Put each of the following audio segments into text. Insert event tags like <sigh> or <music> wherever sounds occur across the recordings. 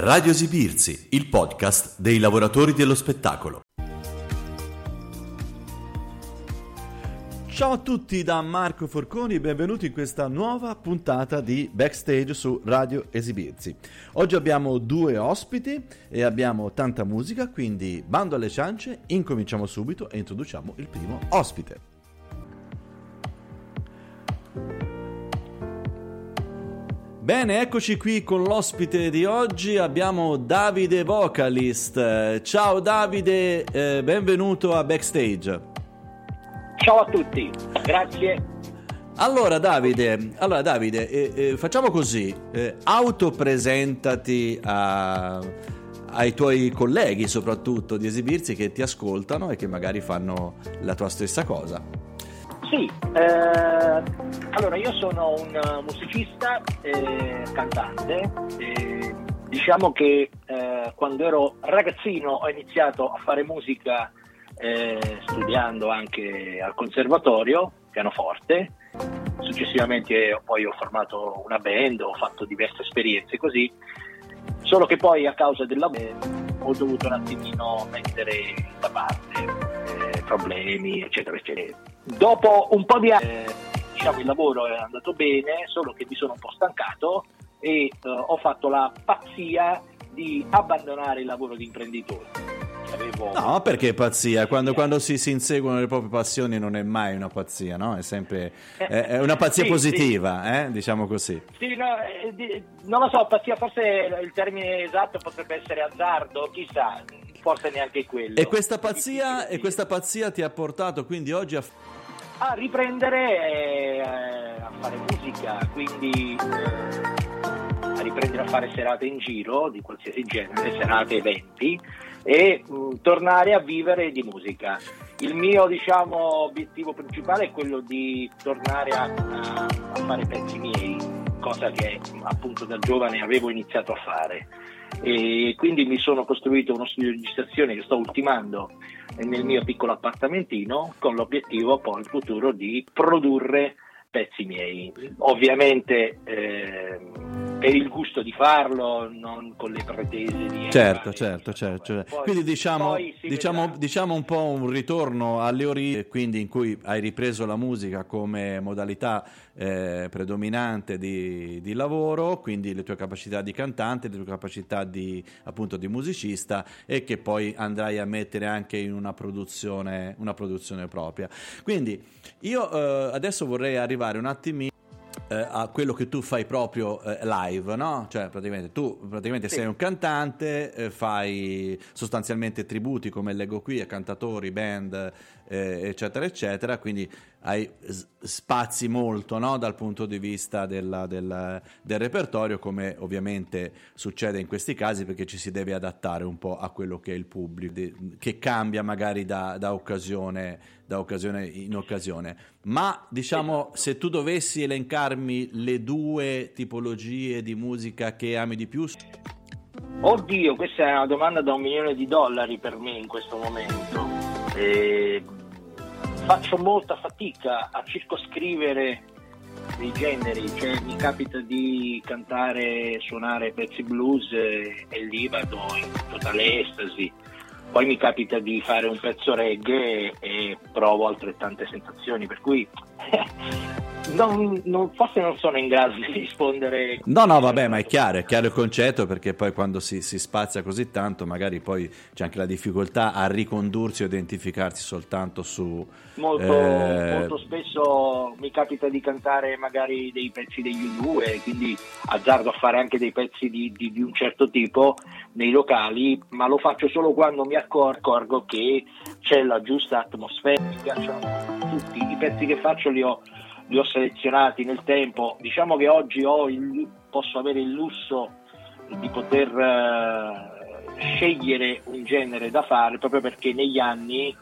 Radio Esibirsi, il podcast dei lavoratori dello spettacolo. Ciao a tutti da Marco Forconi benvenuti in questa nuova puntata di Backstage su Radio Esibirsi. Oggi abbiamo due ospiti e abbiamo tanta musica, quindi bando alle ciance, incominciamo subito e introduciamo il primo ospite. Bene, eccoci qui con l'ospite di oggi, abbiamo Davide Vocalist. Ciao Davide, eh, benvenuto a Backstage. Ciao a tutti, grazie. Allora Davide, allora, Davide eh, eh, facciamo così, eh, autopresentati a, ai tuoi colleghi soprattutto di esibirsi che ti ascoltano e che magari fanno la tua stessa cosa. Sì, eh, allora io sono un musicista e cantante. E diciamo che eh, quando ero ragazzino ho iniziato a fare musica eh, studiando anche al conservatorio, pianoforte. Successivamente poi ho formato una band, ho fatto diverse esperienze così. Solo che poi a causa del lavoro ho dovuto un attimino mettere da parte eh, problemi, eccetera, eccetera Dopo un po' di anni, eh, diciamo, il lavoro è andato bene, solo che mi sono un po' stancato e eh, ho fatto la pazzia di abbandonare il lavoro di imprenditore. Avevo... No, perché pazzia? Quando, quando si, si, inseguono le proprie passioni non è mai una pazzia, no? È sempre è una pazzia sì, positiva, sì. Eh? diciamo così. Sì, no, eh, non lo so, pazzia forse il termine esatto potrebbe essere azzardo, chissà, forse neanche quello. E questa pazzia, e questa pazzia ti ha portato quindi oggi a a riprendere eh, a fare musica, quindi eh, a riprendere a fare serate in giro di qualsiasi genere, serate, eventi e mh, mm, tornare a vivere di musica. Il mio diciamo, obiettivo principale è quello di tornare a, a, a fare pezzi miei, cosa che appunto da giovane avevo iniziato a fare e quindi mi sono costruito uno studio di registrazione che sto ultimando nel mio piccolo appartamentino con l'obiettivo poi in futuro di produrre pezzi miei. Ovviamente eh, per il gusto di farlo, non con le pretese di... Certo, certo, certo. certo. Poi, quindi diciamo, diciamo, diciamo, un po' un ritorno alle origini, quindi in cui hai ripreso la musica come modalità eh, predominante di, di, lavoro, quindi le tue capacità di cantante, le tue capacità di, appunto, di musicista e che poi andrai a mettere anche in una produzione, una produzione propria. Quindi io eh, adesso vorrei arrivare un attimino a quello che tu fai proprio eh, live, no? Cioè, praticamente tu praticamente sì. sei un cantante, eh, fai sostanzialmente tributi come leggo qui a cantatori, band, eh, eccetera, eccetera, quindi hai spazi molto no? dal punto di vista della, del, del, repertorio, come ovviamente succede in questi casi, perché ci si deve adattare un po' a quello che è il pubblico, che cambia magari da, da, occasione, da occasione in occasione. Ma diciamo, se tu dovessi elencarmi le due tipologie di musica che ami di più. Oddio, questa è una domanda da un milione di dollari per me in questo momento. E faccio molta fatica a circoscrivere dei generi, cioè mi capita di cantare, suonare pezzi blues e, e vado in totale estasi, poi mi capita di fare un pezzo reggae e provo altrettante sensazioni, per cui <laughs> non, non, forse non sono in grado di rispondere. No, no, vabbè, ma è chiaro, è chiaro il concetto perché poi quando si, si spazia così tanto, magari poi c'è anche la difficoltà a ricondursi o identificarsi soltanto su. Molto, eh... molto spesso mi capita di cantare magari dei pezzi degli U2, quindi azzardo a fare anche dei pezzi di, di, di un certo tipo nei locali, ma lo faccio solo quando mi accorgo che c'è la giusta atmosfera. Mi piacciono tutti i pezzi che faccio li ho li ho selezionati nel tempo. Diciamo che oggi il, posso avere il lusso di poter uh, scegliere un genere da fare proprio perché negli anni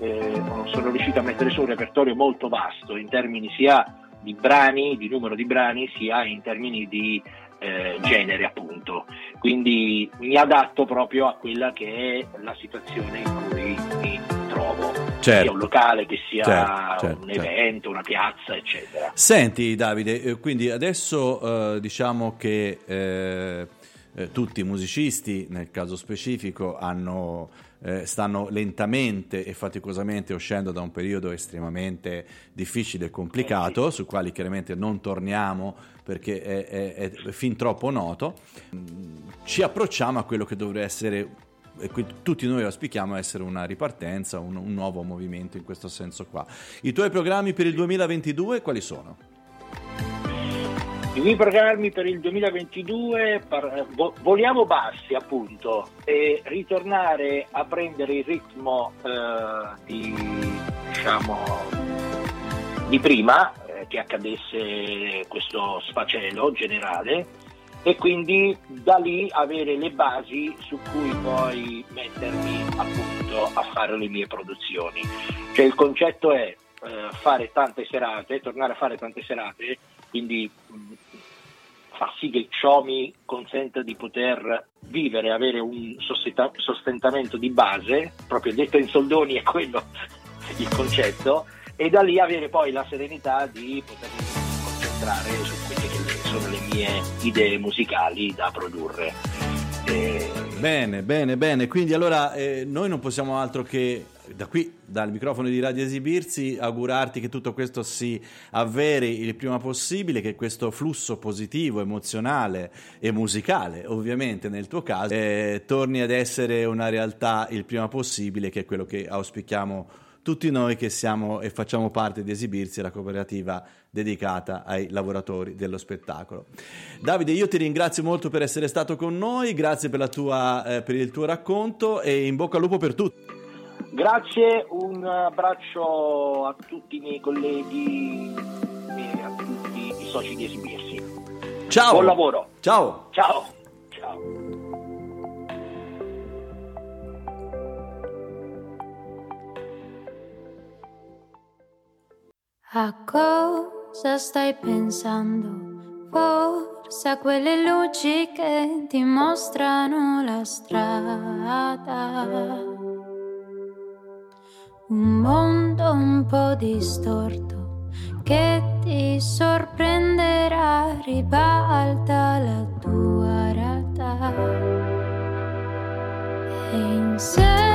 eh, sono riuscito a mettere su un repertorio molto vasto in termini sia di brani, di numero di brani, sia in termini di eh, genere appunto. Quindi mi adatto proprio a quella che è la situazione in cui mi trovo certo. sia un locale che sia certo, certo, un certo. evento, una piazza, eccetera. Senti Davide, eh, quindi adesso eh, diciamo che eh, eh, tutti i musicisti, nel caso specifico, hanno, eh, stanno lentamente e faticosamente uscendo da un periodo estremamente difficile e complicato, su quali chiaramente non torniamo perché è, è, è fin troppo noto. Ci approcciamo a quello che dovrebbe essere e tutti noi auspichiamo essere una ripartenza, un, un, nuovo movimento in questo senso qua. I tuoi programmi per il 2022 quali sono? I miei programmi per il 2022 par- voliamo bassi appunto e ritornare a prendere il ritmo eh, di, diciamo, di prima eh, che accadesse questo sfacelo generale e quindi da lì avere le basi su cui poi mettermi appunto a fare le mie produzioni. Cioè il concetto è eh, fare tante serate, tornare a fare tante serate, quindi fa sì che ciò mi consenta di poter vivere, avere un sostentamento di base, proprio detto in soldoni è quello <laughs> il concetto, e da lì avere poi la serenità di poter concentrare su quelle che sono le mie idee musicali da produrre. E... Bene, bene, bene. Quindi allora eh, noi non possiamo altro che da qui, dal microfono di Radio Esibirsi, augurarti che tutto questo si avveri il prima possibile, che questo flusso positivo, emozionale e musicale, ovviamente nel tuo caso, eh, torni ad essere una realtà il prima possibile, che è quello che auspichiamo tutti noi che siamo e facciamo parte di Esibirsi, la cooperativa dedicata ai lavoratori dello spettacolo. Davide, io ti ringrazio molto per essere stato con noi, grazie per, tua, eh, per il tuo racconto e in bocca al lupo per tutti. Grazie, un abbraccio a tutti i miei colleghi e a tutti i soci di Esibirsi. Ciao. Buon lavoro. Ciao. Ciao. Ciao. A cosa stai pensando? Forse a quelle luci che ti mostrano la strada. Un mondo un po' distorto che ti sorprenderà, ribalta la tua realtà. E insegui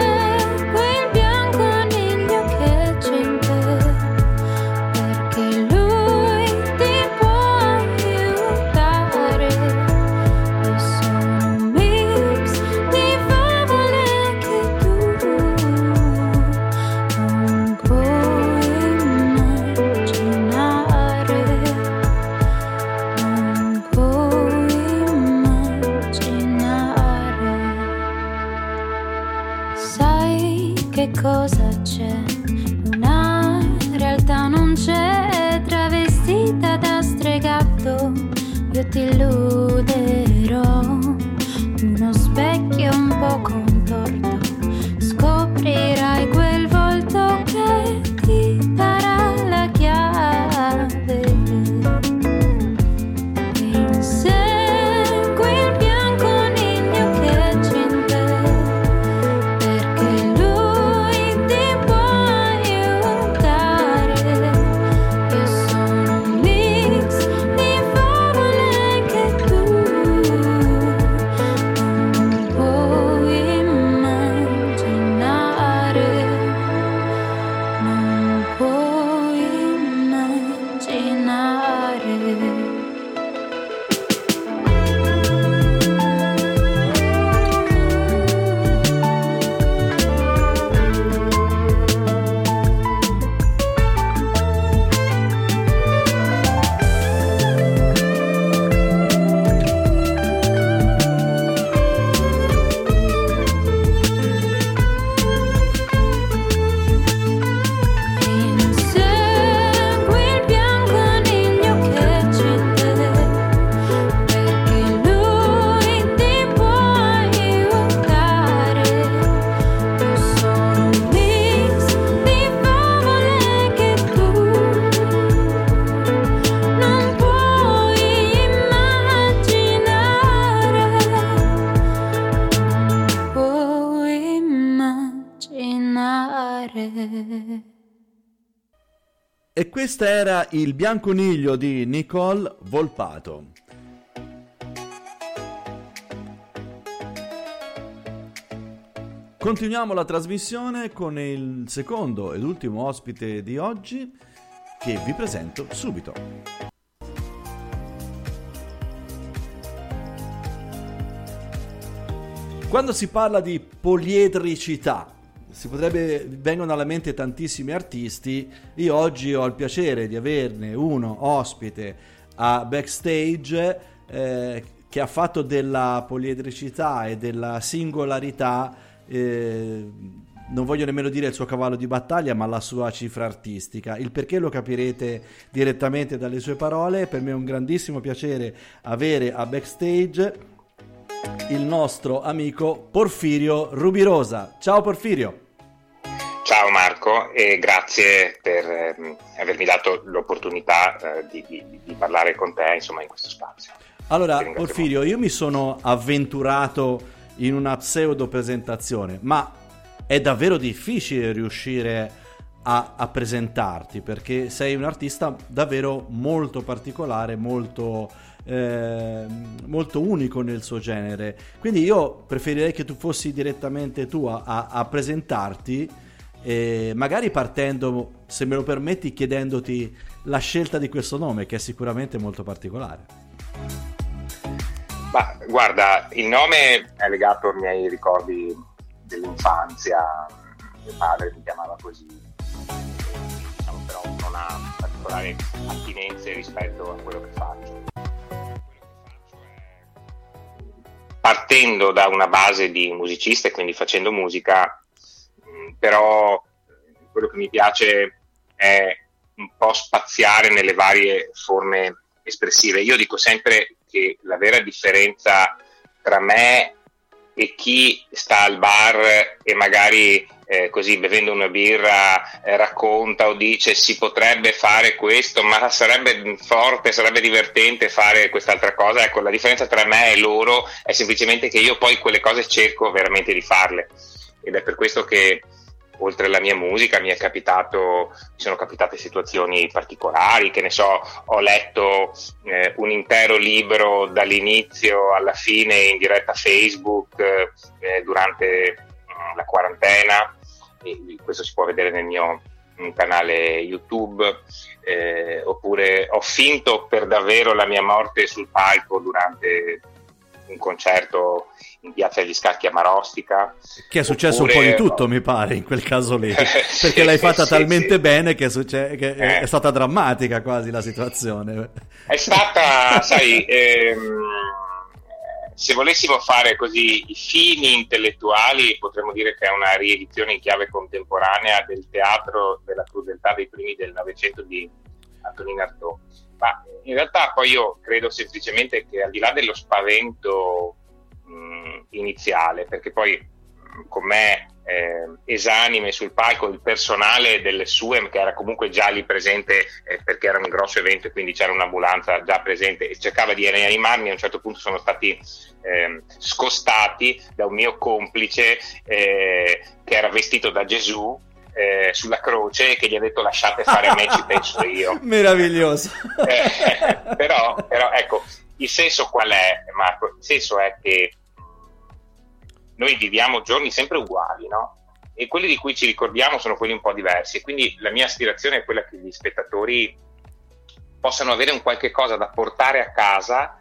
E questo era il bianconiglio di Nicole Volpato. Continuiamo la trasmissione con il secondo ed ultimo ospite di oggi che vi presento subito. Quando si parla di poliedricità, si potrebbe, vengono alla mente tantissimi artisti. Io oggi ho il piacere di averne uno ospite a backstage eh, che ha fatto della poliedricità e della singolarità eh, non voglio nemmeno dire il suo cavallo di battaglia, ma la sua cifra artistica. Il perché lo capirete direttamente dalle sue parole. Per me è un grandissimo piacere avere a backstage il nostro amico Porfirio Rubirosa. Ciao Porfirio. Ciao Marco e grazie per eh, avermi dato l'opportunità eh, di, di, di, parlare con te insomma, in questo spazio. Allora Porfirio, io mi sono avventurato in una pseudo presentazione, ma è davvero difficile riuscire a, a, presentarti perché sei un artista davvero molto particolare, molto, eh, molto unico nel suo genere. Quindi io preferirei che tu fossi direttamente tu a, a, a presentarti, eh, magari partendo, se me lo permetti, chiedendoti la scelta di questo nome che è sicuramente molto particolare. Ma guarda, il nome è legato ai miei ricordi dell'infanzia, mio padre mi chiamava così, diciamo, però non ha particolari attinenze rispetto a quello che faccio. Partendo da una base di musicista e quindi facendo musica, però quello che mi piace è un po' spaziare nelle varie forme espressive. Io dico sempre che la vera differenza tra me e chi sta al bar e magari eh, così bevendo una birra eh, racconta o dice si potrebbe fare questo, ma sarebbe forte, sarebbe divertente fare quest'altra cosa. Ecco, la differenza tra me e loro è semplicemente che io poi quelle cose cerco veramente di farle ed è per questo che oltre alla mia musica mi capitato, mi sono capitate situazioni particolari, che ne so, ho letto eh, un intero libro dall'inizio alla fine in diretta Facebook eh, durante eh, la quarantena, questo si può vedere nel mio canale YouTube, eh, oppure ho finto per davvero la mia morte sul palco durante un concerto in piazza degli Scacchi a Marostica. Che è successo oppure... un po' di tutto, mi pare, in quel caso lì. <laughs> Perché l'hai fatta sì, talmente sì. bene che, succe... che eh. è stata drammatica quasi la situazione. È stata, sai, <laughs> ehm, se volessimo fare così i fini intellettuali, potremmo dire che è una riedizione in chiave contemporanea del teatro della crudeltà dei primi del Novecento di Antonino Artaud. Ma in realtà poi io credo semplicemente che al di là dello spavento mh, iniziale, perché poi con me eh, esanime sul palco il personale delle SUEM che era comunque già lì presente eh, perché era un grosso evento e quindi c'era un'ambulanza già presente e cercava di rianimarmi a un certo punto sono stati eh, scostati da un mio complice eh, che era vestito da Gesù eh, sulla croce che gli ha detto lasciate fare a me ci penso io <laughs> meraviglioso eh, però, però ecco il senso qual è Marco? il senso è che noi viviamo giorni sempre uguali, no? E quelli di cui ci ricordiamo sono quelli un po' diversi. quindi la mia aspirazione è quella che gli spettatori possano avere un qualche cosa da portare a casa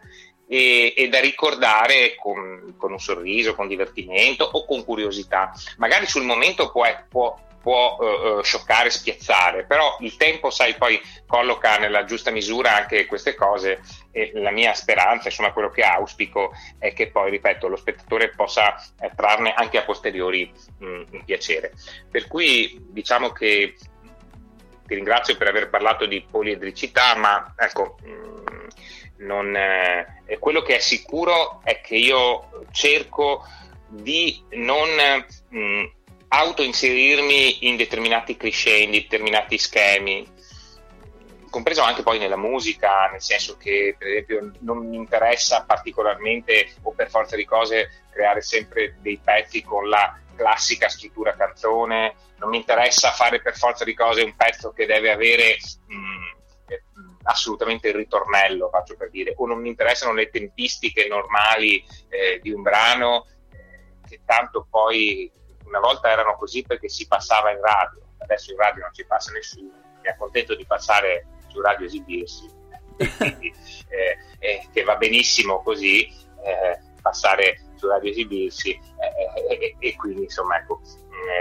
e, e da ricordare con, con, un sorriso, con divertimento o con curiosità. Magari sul momento può, può può uh, scioccare, spiazzare, però il tempo, sai, poi colloca nella giusta misura anche queste cose e la mia speranza, insomma quello che auspico è che poi, ripeto, lo spettatore possa eh, trarne anche a posteriori mh, un piacere. Per cui diciamo che ti ringrazio per aver parlato di poliedricità, ma ecco, mh, non, eh, quello che è sicuro è che io cerco di non mh, auto-inserirmi in determinati cliché, in determinati schemi, compreso anche poi nella musica, nel senso che per esempio non mi interessa particolarmente o per forza di cose creare sempre dei pezzi con la classica struttura canzone, non mi interessa fare per forza di cose un pezzo che deve avere mh, mm, assolutamente il ritornello, faccio per dire, o non mi interessano le tempistiche normali eh, di un brano, eh, che tanto poi una volta erano così perché si passava in radio, adesso in radio non ci passa nessuno, mi accontento di passare su radio esibirsi, <laughs> quindi, eh, eh, che va benissimo così eh, passare su radio esibirsi eh, eh, e quindi insomma ecco,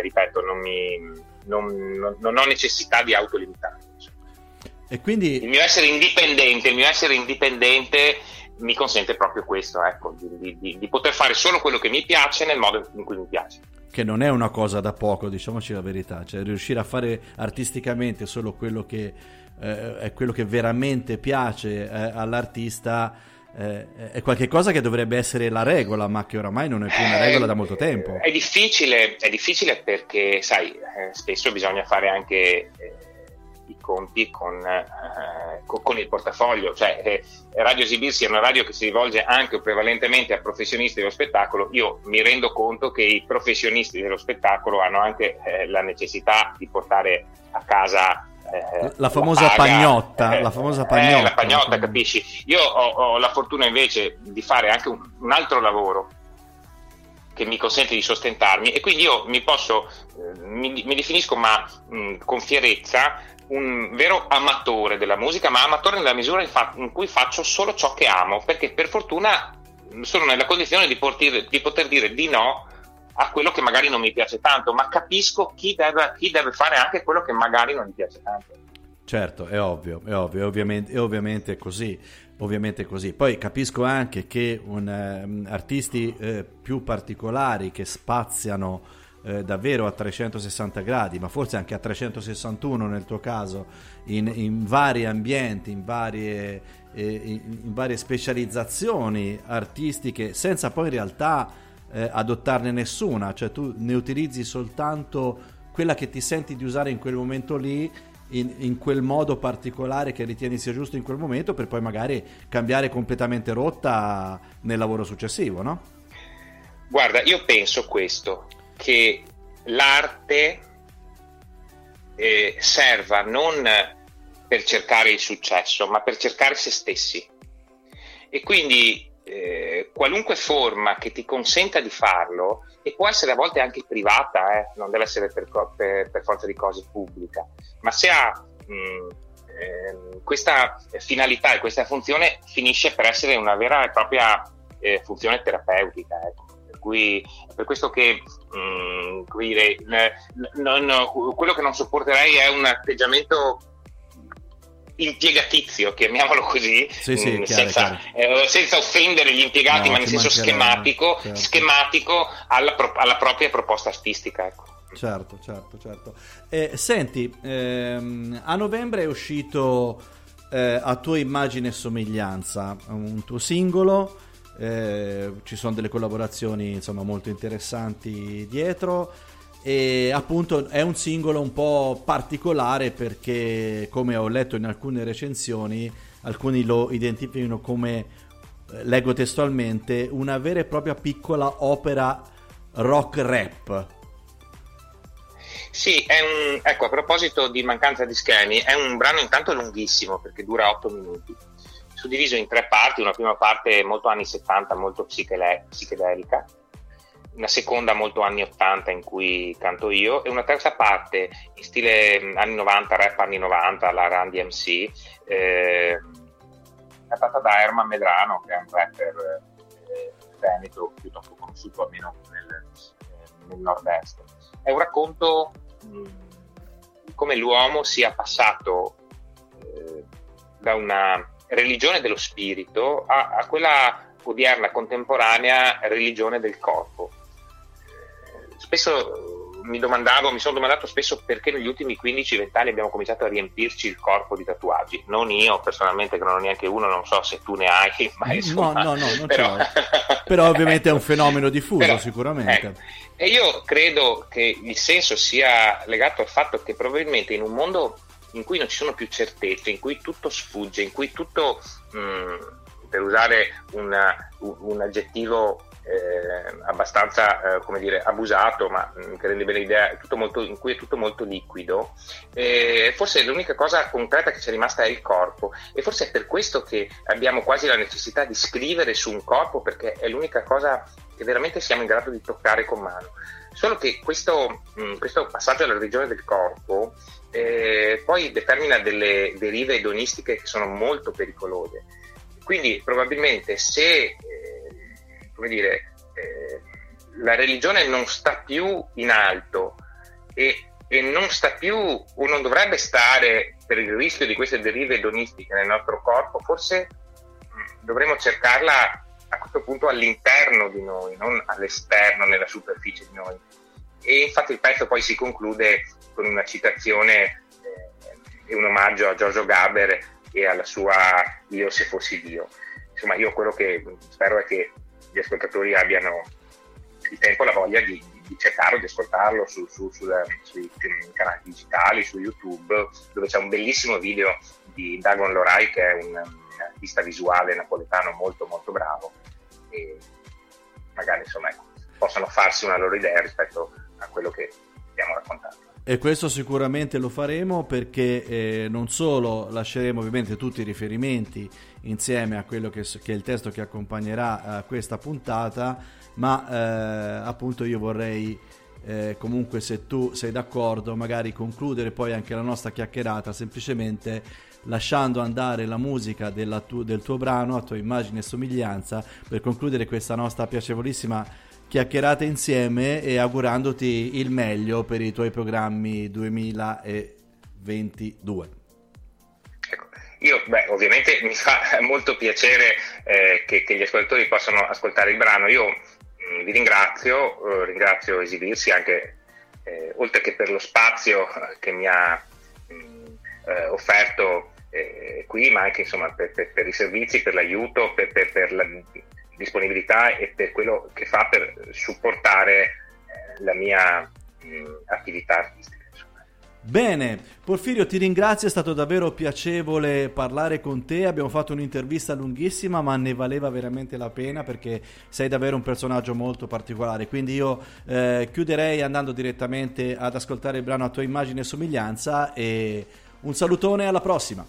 ripeto, non, mi, non, non, ho necessità di autolimitare. E quindi... Il mio essere indipendente, il mio essere indipendente mi consente proprio questo, ecco, di, di, di, poter fare solo quello che mi piace nel modo in cui mi piace. Che non è una cosa da poco, diciamoci la verità, cioè riuscire a fare artisticamente solo quello che eh, è quello che veramente piace eh, all'artista eh, è qualcosa che dovrebbe essere la regola, ma che oramai non è più una regola da molto tempo. È difficile, è difficile perché, sai, eh, spesso bisogna fare anche eh, i conti con, eh, con, il portafoglio, cioè eh, Radio Esibirsi è una radio che si rivolge anche prevalentemente a professionisti dello spettacolo, io mi rendo conto che i professionisti dello spettacolo hanno anche eh, la necessità di portare a casa eh, la famosa la pagnotta, eh, la famosa pagnotta, eh, la pagnotta, capisci? Io ho, ho, la fortuna invece di fare anche un, un, altro lavoro che mi consente di sostentarmi e quindi io mi posso, eh, mi, mi, definisco ma mh, con fierezza un vero amatore della musica, ma amatore nella misura in, fa- in, cui faccio solo ciò che amo, perché per fortuna sono nella condizione di, portire, di poter dire di no a quello che magari non mi piace tanto, ma capisco chi deve, chi deve fare anche quello che magari non mi piace tanto. Certo, è ovvio, è ovvio, è ovviamente, è ovviamente così, ovviamente così. Poi capisco anche che un, um, artisti eh, più particolari che spaziano eh, davvero a 360 gradi, ma forse anche a 361 nel tuo caso, in, in vari ambienti, in varie, eh, in, varie specializzazioni artistiche, senza poi in realtà eh, adottarne nessuna, cioè tu ne utilizzi soltanto quella che ti senti di usare in quel momento lì, in, in, quel modo particolare che ritieni sia giusto in quel momento, per poi magari cambiare completamente rotta nel lavoro successivo, no? Guarda, io penso questo, che l'arte eh, serva non per cercare il successo, ma per cercare se stessi. E quindi eh, qualunque forma che ti consenta di farlo, e può essere a volte anche privata, eh, non deve essere per, per, per, forza di cose pubblica, ma se ha mh, eh, questa finalità e questa funzione, finisce per essere una vera e propria eh, funzione terapeutica. Ecco. Per, cui, per questo che mh, dire, non, quello che non sopporterei è un atteggiamento impiegatizio, chiamiamolo così, sì, sì, mh, mm, chiaro, senza, chiaro. Eh, senza, offendere gli impiegati, no, ma nel senso schematico, certo. schematico alla, pro- alla, propria proposta artistica. Ecco. Certo, certo, certo. Eh, senti, ehm, a novembre è uscito eh, a tua immagine e somiglianza un tuo singolo. Eh, ci sono delle collaborazioni insomma molto interessanti dietro. E appunto è un singolo un po' particolare perché come ho letto in alcune recensioni alcuni lo identificano come eh, leggo testualmente una vera e propria piccola opera rock rap. Sì, un, ecco, a proposito di mancanza di schemi, è un brano intanto lunghissimo perché dura 8 minuti, suddiviso in tre parti, una prima parte molto anni 70, molto psichedelica, una seconda molto anni 80 in cui canto io e una terza parte in stile anni 90, rap anni 90, la Run DMC, eh, cantata da Herman Medrano che è un rapper eh, veneto piuttosto conosciuto almeno nel, eh, nel nord-est. È un racconto mh, come l'uomo sia passato eh, da una religione dello spirito a, a quella odierna contemporanea religione del corpo spesso mi domandavo, mi sono domandato spesso perché negli ultimi 15-20 anni abbiamo cominciato a riempirci il corpo di tatuaggi. Non io personalmente, che non ho neanche uno, non so se tu ne hai, <laughs> ma insomma. No, no, no, non però... però ovviamente è un fenomeno diffuso, però, sicuramente. Eh, e io credo che il senso sia legato al fatto che probabilmente in un mondo in cui non ci sono più certezze, in cui tutto sfugge, in cui tutto, mh, mm, per usare una, un, un aggettivo eh, abbastanza eh, come dire, abusato, ma mh, mm, che rende bene l'idea, molto, in cui è tutto molto liquido, eh, forse l'unica cosa concreta che ci è rimasta è il corpo e forse è per questo che abbiamo quasi la necessità di scrivere su un corpo perché è l'unica cosa che veramente siamo in grado di toccare con mano. Solo che questo, mh, mm, questo passaggio alla religione del corpo eh, poi determina delle derive edonistiche che sono molto pericolose. Quindi probabilmente se eh, come dire, eh, la religione non sta più in alto e, e, non sta più o non dovrebbe stare per il rischio di queste derive edonistiche nel nostro corpo, forse mh, dovremmo cercarla a questo punto all'interno di noi, non all'esterno, nella superficie di noi. E infatti il pezzo poi si conclude con una citazione eh, e un omaggio a Giorgio Gaber e alla sua Io se fossi Dio. Insomma, io quello che spero è che gli ascoltatori abbiano il tempo e la voglia di, di cercarlo, di ascoltarlo su, su, su, sui canali digitali, su YouTube, dove c'è un bellissimo video di Dagon Lorai che è un artista visuale napoletano molto molto bravo e magari insomma ecco, possano farsi una loro idea rispetto a quello che stiamo raccontando. E questo sicuramente lo faremo perché eh, non solo lasceremo ovviamente tutti i riferimenti insieme a quello che, che è il testo che accompagnerà eh, questa puntata, ma eh, appunto io vorrei eh, comunque se tu sei d'accordo magari concludere poi anche la nostra chiacchierata semplicemente lasciando andare la musica tu, del tuo brano a tua immagine e somiglianza per concludere questa nostra piacevolissima chiacchierata insieme e augurandoti il meglio per i tuoi programmi 2022. Ecco, io beh, ovviamente mi fa <laughs> molto piacere eh, che, che, gli ascoltatori possano ascoltare il brano. Io mh, mm, vi ringrazio, eh, ringrazio Esibirsi anche eh, oltre che per lo spazio che mi ha mh, mm, eh, offerto eh, qui, ma anche insomma, per, per, per, i servizi, per l'aiuto, per, per, la disponibilità e per quello che fa per supportare eh, la mia attività artistica. Bene, Porfirio ti ringrazio, è stato davvero piacevole parlare con te, abbiamo fatto un'intervista lunghissima ma ne valeva veramente la pena perché sei davvero un personaggio molto particolare, quindi io eh, chiuderei andando direttamente ad ascoltare il brano a tua immagine e somiglianza e un salutone alla prossima.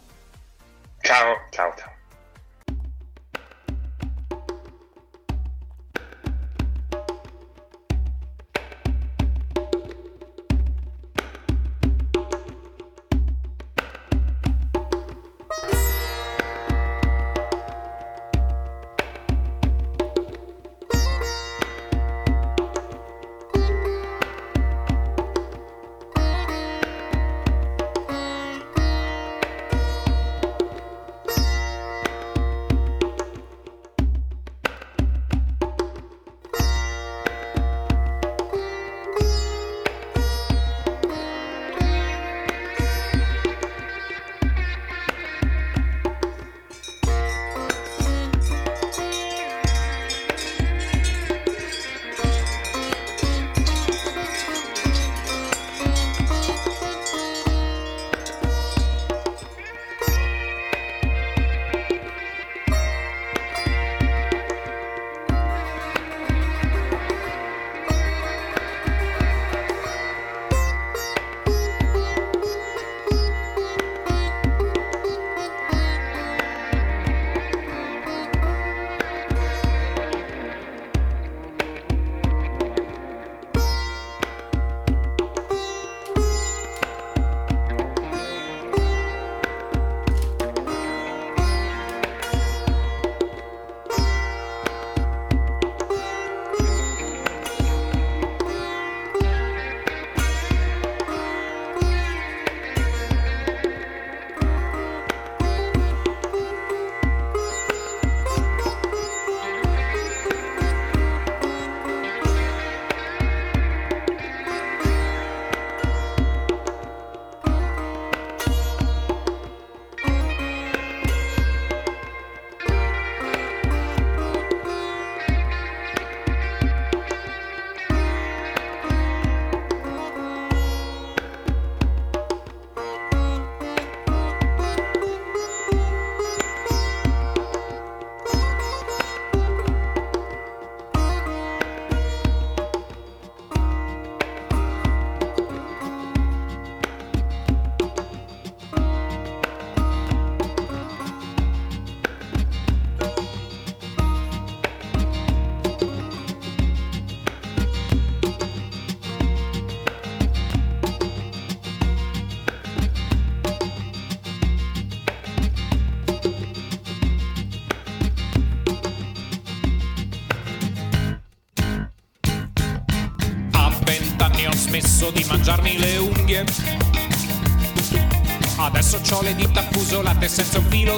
Ciao, ciao, ciao.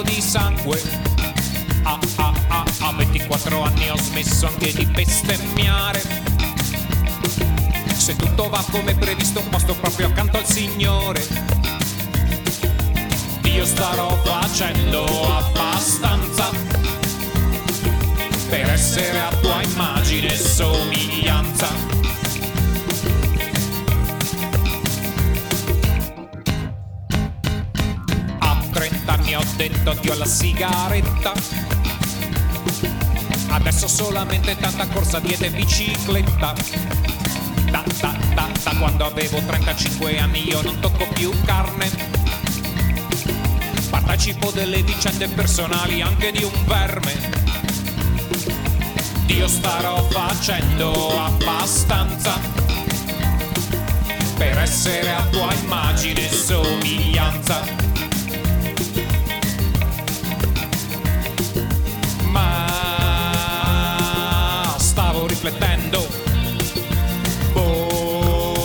Di sangue. Ah ah ah, a 24 anni ho smesso anche di bestemmiare. Se tutto va come previsto, posto proprio accanto al Signore. Io starò detto addio alla sigaretta. Adesso solamente tanta corsa dieta e bicicletta. Da, da, da, da quando avevo 35 anni io non tocco più carne. Partecipo delle vicende personali anche di un verme. Dio starò facendo abbastanza per essere a tua immagine e somiglianza. Riflettendo. Boh,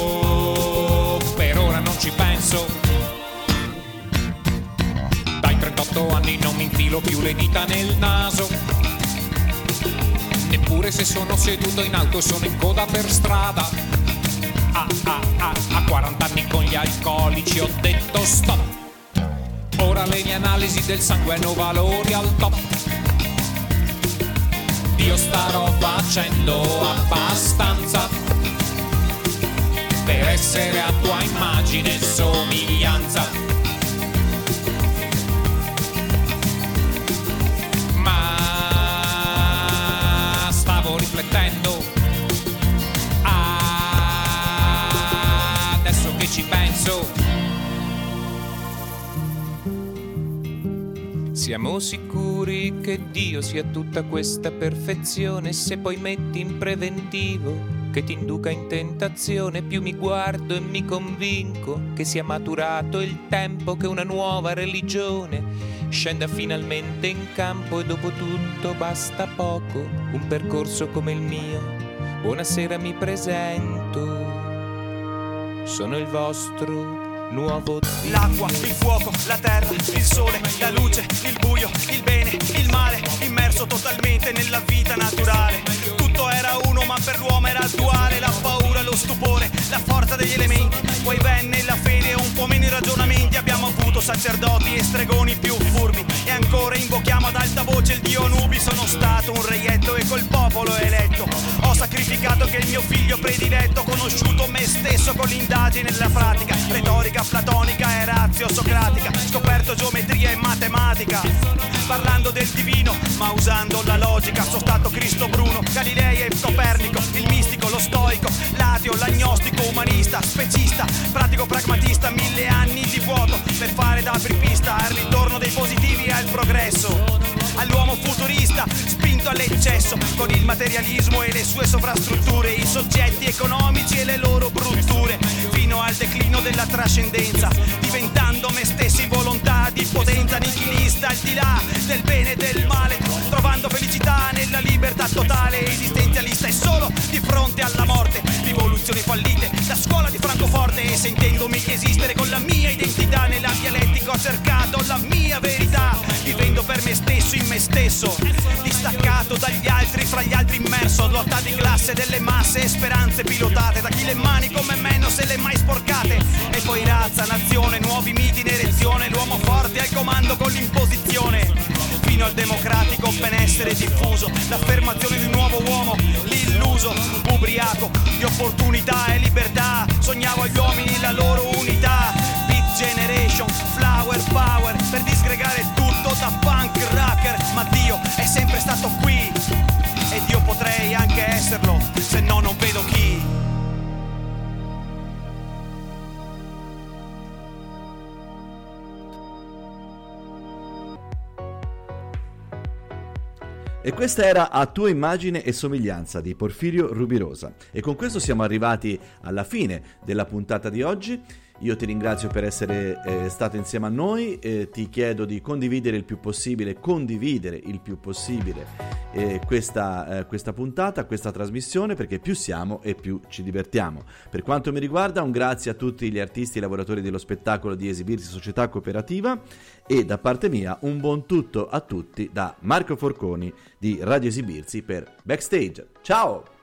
per ora non ci penso. Dai 38 anni non mi infilo più le dita nel naso. Neppure se sono seduto in alto sono in coda per strada. Ah, ah, ah, a 40 anni con gli alcolici ho detto stop. Ora le mie analisi del sangue hanno valori al top io starò facendo abbastanza per essere a tua immagine e somiglianza. Ma stavo riflettendo. adesso che ci penso. Siamo sicuri che Dio sia tutta questa perfezione? Se poi metti in preventivo che ti induca in tentazione, più mi guardo e mi convinco che sia maturato il tempo che una nuova religione scenda finalmente in campo e dopo tutto basta poco, un percorso come il mio. Buonasera mi presento, sono il vostro nuovo Dio. L'acqua, il fuoco, la terra, il sole, la luce, il buio, il bene, il male, immerso totalmente nella vita naturale. Tutto era uno, ma per l'uomo era duale, la paura, lo stupore, la forza degli elementi. Poi venne la fede e un po' meno i ragionamenti. Abbiamo avuto sacerdoti e stregoni più furbi. E ancora invochiamo ad alta voce il dio Nubi. Sono stato un reietto e col popolo eletto. Ho sacrificato che il mio figlio prediletto, conosciuto me stesso con l'indagine e la pratica, retorica platonica e razio socratica, scoperto geometria e matematica, parlando del divino ma usando la logica, sono stato Cristo Bruno, Galilei e Copernico, il mistico, lo stoico, l'ateo, l'agnostico, umanista, specista, pratico pragmatista, mille anni di vuoto per fare da apripista al ritorno dei positivi e al progresso. All'uomo futurista, spinto all'eccesso con il materialismo e le sue sovrastrutture, i soggetti economici e le loro declino della trascendenza, diventando me stessi volontà di potenza nichilista al di là del bene e del male, trovando felicità nella libertà totale, esistenzialista e solo di fronte alla morte, rivoluzioni fallite, la scuola di Francoforte e sentendomi esistere con la mia identità nella dialettica ho cercato la mia verità, vivendo per me stesso in me stesso, distaccato dagli altri, fra gli altri immerso, lotta di classe delle masse e speranze pilotate da chi le mani come me non se le mai sporcate, e poi razza, nazione, nuovi miti in erezione, l'uomo forte al comando con l'imposizione. Fino al democratico benessere diffuso, l'affermazione di un nuovo uomo, l'illuso, ubriaco di opportunità e libertà, sognavo agli uomini la loro unità, Beat Generation, Flower Power, per disgregare tutto da punk rocker, ma Dio è sempre stato qui, ed io potrei anche esserlo, se no non vedo chi. E questa era A tua immagine e somiglianza di Porfirio Rubirosa. E con questo siamo arrivati alla fine della puntata di oggi. Io ti ringrazio per essere eh, stato insieme a noi, eh, ti chiedo di condividere il più possibile, condividere il più possibile eh, questa, eh, questa puntata, questa trasmissione, perché più siamo e più ci divertiamo. Per quanto mi riguarda, un grazie a tutti gli artisti e lavoratori dello spettacolo di esibirsi Società Cooperativa e da parte mia un buon tutto a tutti da Marco Forconi di Radio Esibirsi per Backstage. Ciao!